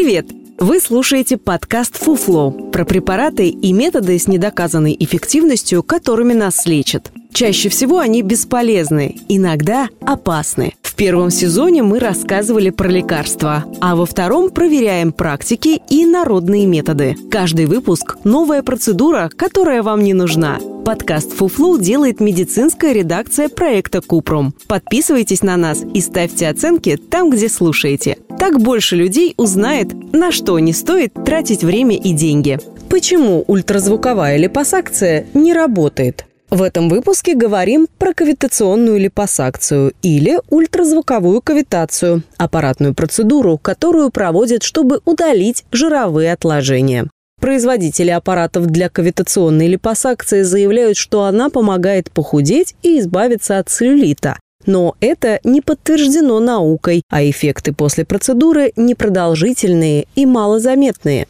Привет! Вы слушаете подкаст «Фуфло» про препараты и методы с недоказанной эффективностью, которыми нас лечат. Чаще всего они бесполезны, иногда опасны. В первом сезоне мы рассказывали про лекарства, а во втором проверяем практики и народные методы. Каждый выпуск – новая процедура, которая вам не нужна. Подкаст «Фуфлу» делает медицинская редакция проекта «Купрум». Подписывайтесь на нас и ставьте оценки там, где слушаете. Так больше людей узнает, на что не стоит тратить время и деньги. Почему ультразвуковая липосакция не работает? В этом выпуске говорим про кавитационную липосакцию или ультразвуковую кавитацию – аппаратную процедуру, которую проводят, чтобы удалить жировые отложения. Производители аппаратов для кавитационной липосакции заявляют, что она помогает похудеть и избавиться от целлюлита. Но это не подтверждено наукой, а эффекты после процедуры непродолжительные и малозаметные.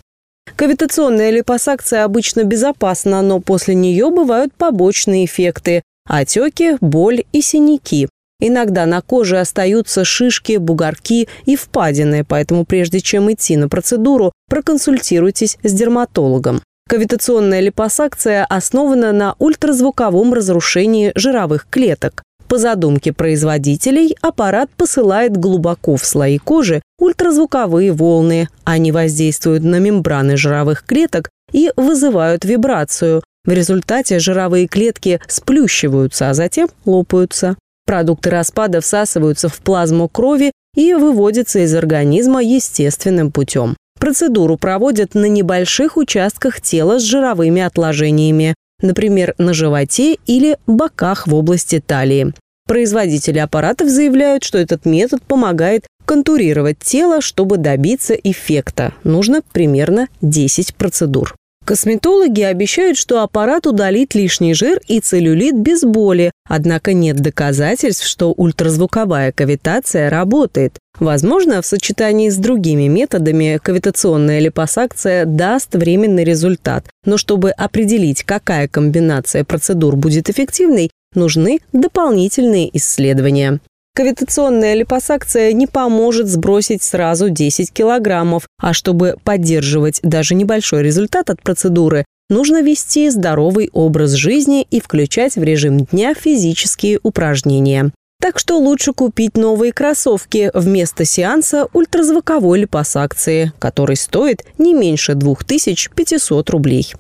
Кавитационная липосакция обычно безопасна, но после нее бывают побочные эффекты – отеки, боль и синяки. Иногда на коже остаются шишки, бугорки и впадины, поэтому прежде чем идти на процедуру, проконсультируйтесь с дерматологом. Кавитационная липосакция основана на ультразвуковом разрушении жировых клеток. По задумке производителей, аппарат посылает глубоко в слои кожи ультразвуковые волны. Они воздействуют на мембраны жировых клеток и вызывают вибрацию. В результате жировые клетки сплющиваются, а затем лопаются. Продукты распада всасываются в плазму крови и выводятся из организма естественным путем. Процедуру проводят на небольших участках тела с жировыми отложениями например, на животе или боках в области талии. Производители аппаратов заявляют, что этот метод помогает контурировать тело, чтобы добиться эффекта. Нужно примерно 10 процедур. Косметологи обещают, что аппарат удалит лишний жир и целлюлит без боли, однако нет доказательств, что ультразвуковая кавитация работает. Возможно, в сочетании с другими методами кавитационная липосакция даст временный результат, но чтобы определить, какая комбинация процедур будет эффективной, нужны дополнительные исследования. Кавитационная липосакция не поможет сбросить сразу 10 килограммов, а чтобы поддерживать даже небольшой результат от процедуры, нужно вести здоровый образ жизни и включать в режим дня физические упражнения. Так что лучше купить новые кроссовки вместо сеанса ультразвуковой липосакции, который стоит не меньше 2500 рублей.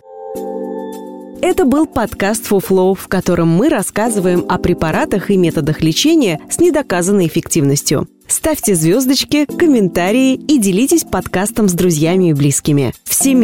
Это был подкаст «Фуфлоу», в котором мы рассказываем о препаратах и методах лечения с недоказанной эффективностью. Ставьте звездочки, комментарии и делитесь подкастом с друзьями и близкими. Всеми